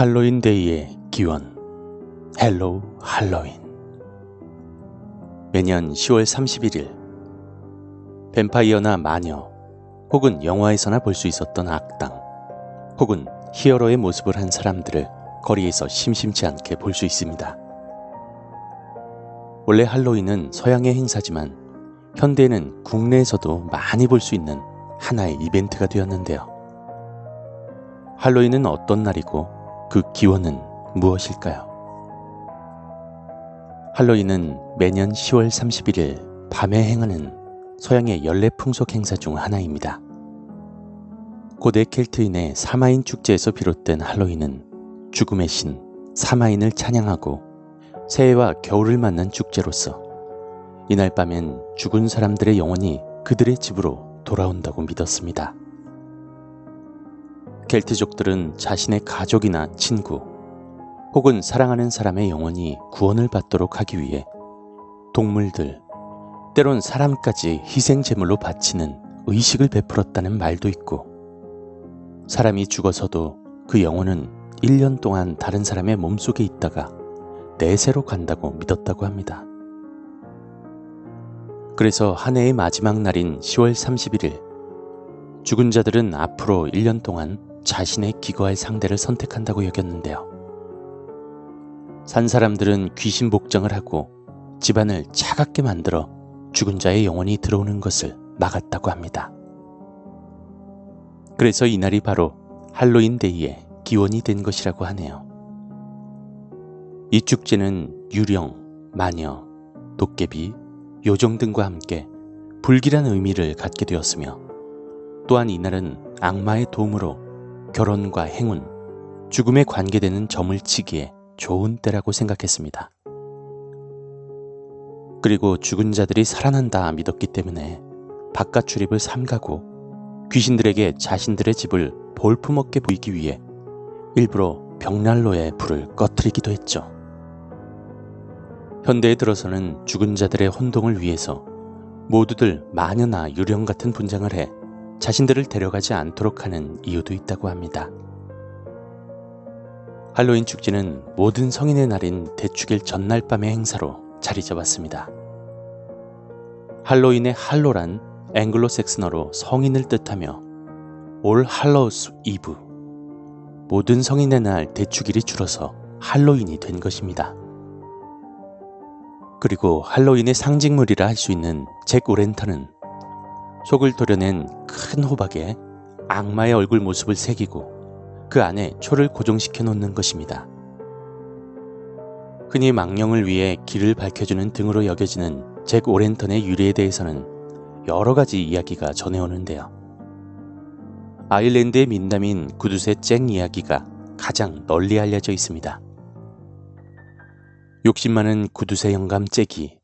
할로윈 데이의 기원 Hello 할로윈 매년 10월 31일 뱀파이어나 마녀 혹은 영화에서나 볼 수 있었던 악당 혹은 히어로의 모습을 한 사람들을 거리에서 심심치 않게 볼 수 있습니다. 원래 할로윈은 서양의 행사지만 현대에는 국내에서도 많이 볼 수 있는 하나의 이벤트가 되었는데요. 할로윈은 어떤 날이고 그 기원은 무엇일까요? 할로윈은 매년 10월 31일 밤에 행하는 서양의 연례 풍속 행사 중 하나입니다. 고대 켈트인의 사마인 축제에서 비롯된 할로윈은 죽음의 신 사마인을 찬양하고 새해와 겨울을 맞는 축제로서 이날 밤엔 죽은 사람들의 영혼이 그들의 집으로 돌아온다고 믿었습니다. 켈트족들은 자신의 가족이나 친구 혹은 사랑하는 사람의 영혼이 구원을 받도록 하기 위해 동물들, 때론 사람까지 희생 제물로 바치는 의식을 베풀었다는 말도 있고 사람이 죽어서도 그 영혼은 1년 동안 다른 사람의 몸속에 있다가 내세로 간다고 믿었다고 합니다. 그래서 한 해의 마지막 날인 10월 31일 죽은 자들은 앞으로 1년 동안 자신의 기거할 상대를 선택한다고 여겼는데요. 산 사람들은 귀신 복장을 하고 집안을 차갑게 만들어 죽은 자의 영혼이 들어오는 것을 막았다고 합니다. 그래서 이날이 바로 할로윈 데이의 기원이 된 것이라고 하네요. 이 축제는 유령, 마녀, 도깨비, 요정 등과 함께 불길한 의미를 갖게 되었으며 또한 이날은 악마의 도움으로 결혼과 행운, 죽음에 관계되는 점을 치기에 좋은 때라고 생각했습니다. 그리고 죽은 자들이 살아난다 믿었기 때문에 바깥 출입을 삼가고 귀신들에게 자신들의 집을 볼품없게 보이기 위해 일부러 벽난로에 불을 꺼트리기도 했죠. 현대에 들어서는 죽은 자들의 혼동을 위해서 모두들 마녀나 유령 같은 분장을 해 자신들을 데려가지 않도록 하는 이유도 있다고 합니다. 할로윈 축제는 모든 성인의 날인 대축일 전날 밤의 행사로 자리 잡았습니다. 할로윈의 할로란 앵글로 색스너로 성인을 뜻하며 올 할로우스 이브 모든 성인의 날 대축일이 줄어서 할로윈이 된 것입니다. 그리고 할로윈의 상징물이라 할 수 있는 잭 오렌터는 속을 도려낸 큰 호박에 악마의 얼굴 모습을 새기고 그 안에 초를 고정시켜 놓는 것입니다. 흔히 망령을 위해 길을 밝혀주는 등으로 여겨지는 잭 오렌턴의 유래에 대해서는 여러 가지 이야기가 전해오는데요. 아일랜드의 민담인 구두쇠 잭 이야기가 가장 널리 알려져 있습니다. 욕심 많은 구두쇠 영감 잭이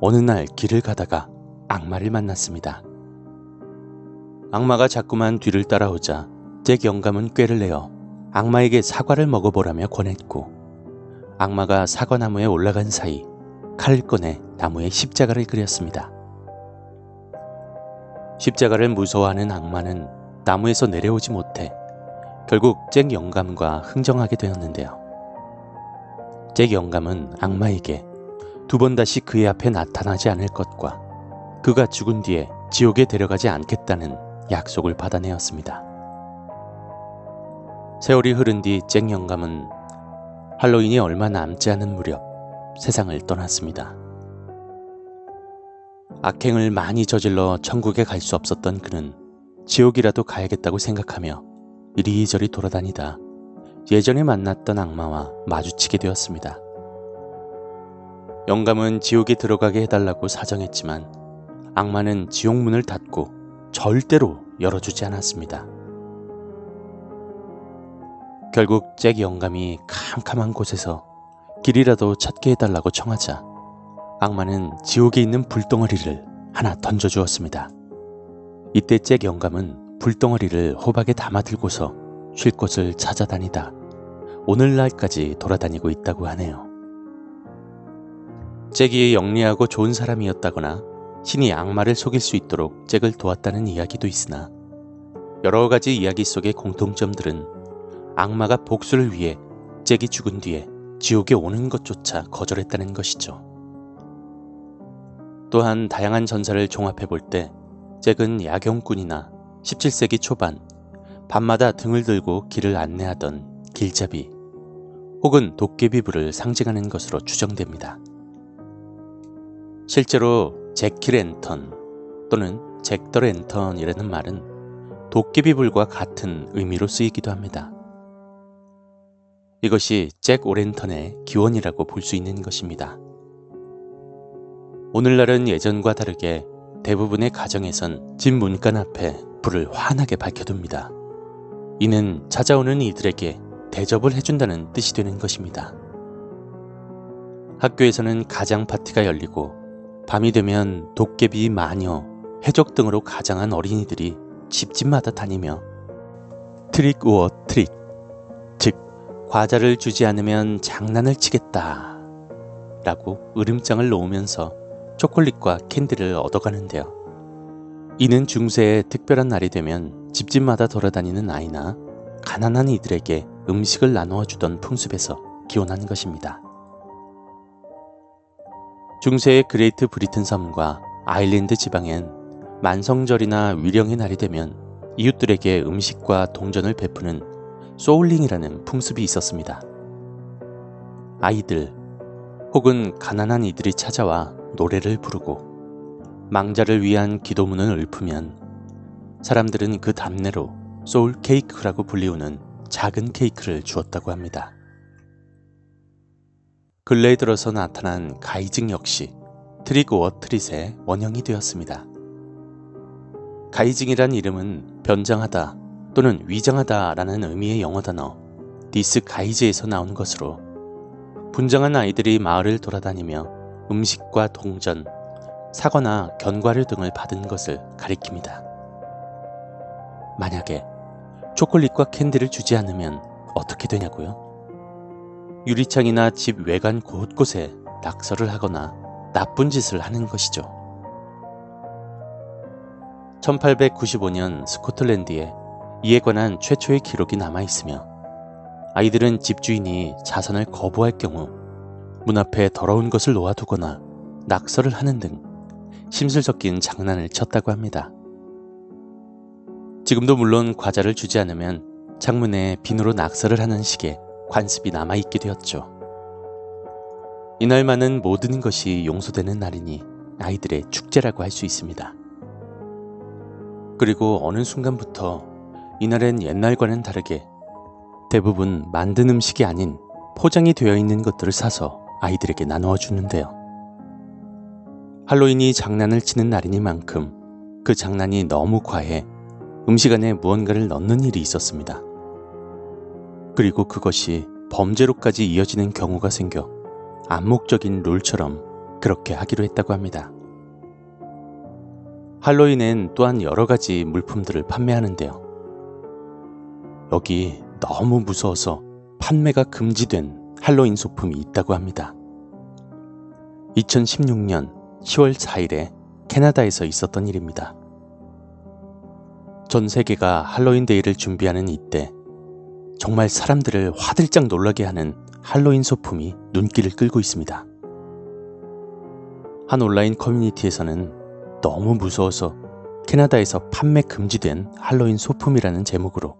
어느 날 길을 가다가 악마를 만났습니다. 악마가 자꾸만 뒤를 따라오자 잭 영감은 꾀를 내어 악마에게 사과를 먹어보라며 권했고 악마가 사과나무에 올라간 사이 칼을 꺼내 나무에 십자가를 그렸습니다. 십자가를 무서워하는 악마는 나무에서 내려오지 못해 결국 잭 영감과 흥정하게 되었는데요. 잭 영감은 악마에게 두 번 다시 그의 앞에 나타나지 않을 것과 그가 죽은 뒤에 지옥에 데려가지 않겠다는 약속을 받아내었습니다. 세월이 흐른 뒤 잭 영감은 할로윈이 얼마 남지 않은 무렵 세상을 떠났습니다. 악행을 많이 저질러 천국에 갈 수 없었던 그는 지옥이라도 가야겠다고 생각하며 이리저리 돌아다니다 예전에 만났던 악마와 마주치게 되었습니다. 영감은 지옥에 들어가게 해달라고 사정했지만 악마는 지옥문을 닫고 절대로 열어주지 않았습니다. 결국 잭 영감이 캄캄한 곳에서 길이라도 찾게 해달라고 청하자 악마는 지옥에 있는 불덩어리를 하나 던져주었습니다. 이때 잭 영감은 불덩어리를 호박에 담아들고서 쉴 곳을 찾아다니다 오늘날까지 돌아다니고 있다고 하네요. 잭이 영리하고 좋은 사람이었다거나 신이 악마를 속일 수 있도록 잭을 도왔다는 이야기도 있으나 여러 가지 이야기 속의 공통점들은 악마가 복수를 위해 잭이 죽은 뒤에 지옥에 오는 것조차 거절했다는 것이죠. 또한 다양한 전사를 종합해 볼 때 잭은 야경꾼이나 17세기 초반 밤마다 등을 들고 길을 안내하던 길잡이 혹은 도깨비불을 상징하는 것으로 추정됩니다. 실제로 잭키 랜턴 또는 잭더 랜턴이라는 말은 도깨비불과 같은 의미로 쓰이기도 합니다. 이것이 잭 오랜턴의 기원이라고 볼 수 있는 것입니다. 오늘날은 예전과 다르게 대부분의 가정에선 집 문간 앞에 불을 환하게 밝혀둡니다. 이는 찾아오는 이들에게 대접을 해준다는 뜻이 되는 것입니다. 학교에서는 가장 파티가 열리고 밤이 되면 도깨비, 마녀, 해적 등으로 가장한 어린이들이 집집마다 다니며 Trick or treat, 즉 과자를 주지 않으면 장난을 치겠다 라고 으름장을 놓으면서 초콜릿과 캔디를 얻어가는데요. 이는 중세의 특별한 날이 되면 집집마다 돌아다니는 아이나 가난한 이들에게 음식을 나누어 주던 풍습에서 기원한 것입니다. 중세의 그레이트 브리튼 섬과 아일랜드 지방엔 만성절이나 위령의 날이 되면 이웃들에게 음식과 동전을 베푸는 souling이라는 풍습이 있었습니다. 아이들 혹은 가난한 이들이 찾아와 노래를 부르고 망자를 위한 기도문을 읊으면 사람들은 그 답례로 soul cake라고 불리우는 작은 케이크를 주었다고 합니다. 근래에 들어서 나타난 guising 역시 Trick or treat의 원형이 되었습니다. Guising이란 이름은 변장하다 또는 위장하다 라는 의미의 영어 단어 disguise에서 나온 것으로 분장한 아이들이 마을을 돌아다니며 음식과 동전, 사과나 견과류 등을 받은 것을 가리킵니다. 만약에 초콜릿과 캔디를 주지 않으면 어떻게 되냐고요? 유리창이나 집 외관 곳곳에 낙서를 하거나 나쁜 짓을 하는 것이죠. 1895년 스코틀랜드에 이에 관한 최초의 기록이 남아 있으며 아이들은 집주인이 자선을 거부할 경우 문 앞에 더러운 것을 놓아두거나 낙서를 하는 등 심술 섞인 장난을 쳤다고 합니다. 지금도 물론 과자를 주지 않으면 창문에 비누로 낙서를 하는 식의 관습이 남아있게 되었죠. 이날만은 모든 것이 용서되는 날이니 아이들의 축제라고 할 수 있습니다. 그리고 어느 순간부터 이날엔 옛날과는 다르게 대부분 만든 음식이 아닌 포장이 되어 있는 것들을 사서 아이들에게 나누어 주는데요. 할로윈이 장난을 치는 날이니만큼 그 장난이 너무 과해 음식 안에 무언가를 넣는 일이 있었습니다. 그리고 그것이 범죄로까지 이어지는 경우가 생겨 암묵적인 룰처럼 그렇게 하기로 했다고 합니다. 할로윈엔 또한 여러 가지 물품들을 판매하는데요. 여기 너무 무서워서 판매가 금지된 할로윈 소품이 있다고 합니다. 2016년 10월 4일에 캐나다에서 있었던 일입니다. 전 세계가 할로윈 데이를 준비하는 이때 정말 사람들을 화들짝 놀라게 하는 할로윈 소품이 눈길을 끌고 있습니다. 한 온라인 커뮤니티에서는 너무 무서워서 캐나다에서 판매 금지된 할로윈 소품이라는 제목으로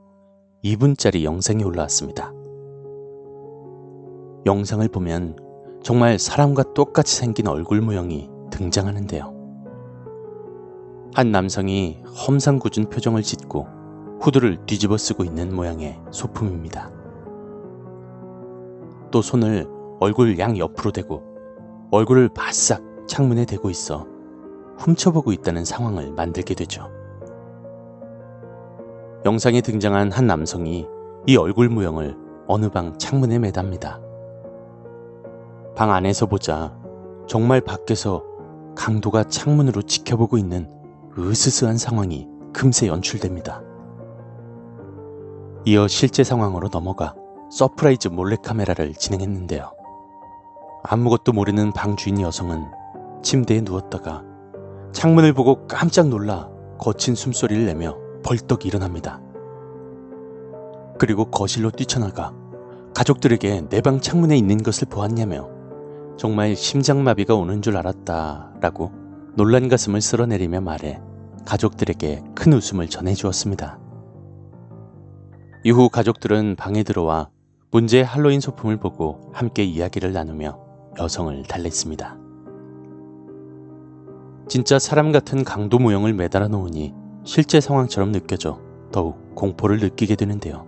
2분짜리 영상이 올라왔습니다. 영상을 보면 정말 사람과 똑같이 생긴 얼굴 모형이 등장하는데요. 한 남성이 험상궂은 표정을 짓고 후드를 뒤집어 쓰고 있는 모양의 소품입니다. 또 손을 얼굴 양 옆으로 대고 얼굴을 바싹 창문에 대고 있어 훔쳐보고 있다는 상황을 만들게 되죠. 영상에 등장한 한 남성이 이 얼굴 모형을 어느 방 창문에 매답니다. 방 안에서 보자 정말 밖에서 강도가 창문으로 지켜보고 있는 으스스한 상황이 금세 연출됩니다. 이어 실제 상황으로 넘어가 서프라이즈 몰래카메라를 진행했는데요. 아무것도 모르는 방 주인 여성은 침대에 누웠다가 창문을 보고 깜짝 놀라 거친 숨소리를 내며 벌떡 일어납니다. 그리고 거실로 뛰쳐나가 가족들에게 내 방 창문에 있는 것을 보았냐며 정말 심장마비가 오는 줄 알았다 라고 놀란 가슴을 쓸어내리며 말해 가족들에게 큰 웃음을 전해주었습니다. 이후 가족들은 방에 들어와 문제의 할로윈 소품을 보고 함께 이야기를 나누며 여성을 달랬습니다. 진짜 사람 같은 강도 모형을 매달아 놓으니 실제 상황처럼 느껴져 더욱 공포를 느끼게 되는데요.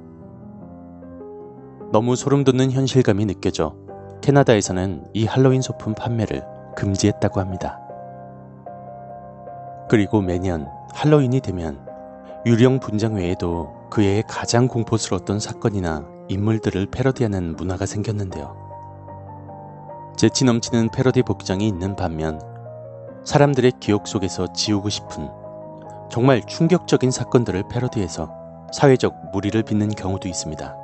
너무 소름 돋는 현실감이 느껴져 캐나다에서는 이 할로윈 소품 판매를 금지했다고 합니다. 그리고 매년 할로윈이 되면 유령 분장 외에도 그의 가장 공포스러웠던 사건이나 인물들을 패러디하는 문화가 생겼는데요. 재치 넘치는 패러디 복장이 있는 반면 사람들의 기억 속에서 지우고 싶은 정말 충격적인 사건들을 패러디해서 사회적 무리를 빚는 경우도 있습니다.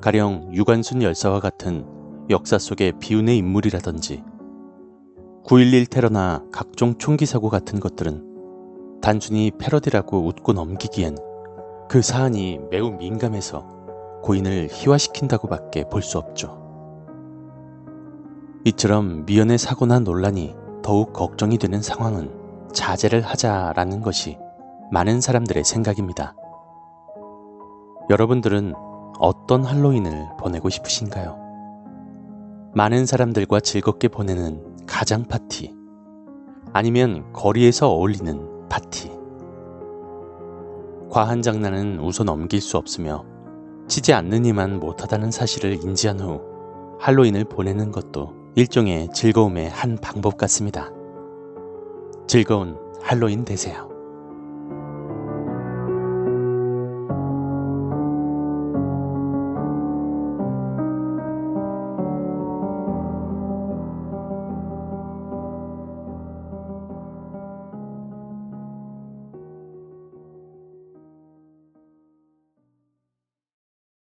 가령 유관순 열사와 같은 역사 속의 비운의 인물이라든지 9.11 테러나 각종 총기 사고 같은 것들은 단순히 패러디라고 웃고 넘기기엔 그 사안이 매우 민감해서 고인을 희화시킨다고밖에 볼 수 없죠. 이처럼 미연의 사고나 논란이 더욱 걱정이 되는 상황은 자제를 하자라는 것이 많은 사람들의 생각입니다. 여러분들은 어떤 할로윈을 보내고 싶으신가요? 많은 사람들과 즐겁게 보내는 가장 파티, 아니면 거리에서 어울리는 파티. 과한 장난은 웃어 넘길 수 없으며 치지 않는 이만 못하다는 사실을 인지한 후 할로윈을 보내는 것도 일종의 즐거움의 한 방법 같습니다. 즐거운 할로윈 되세요.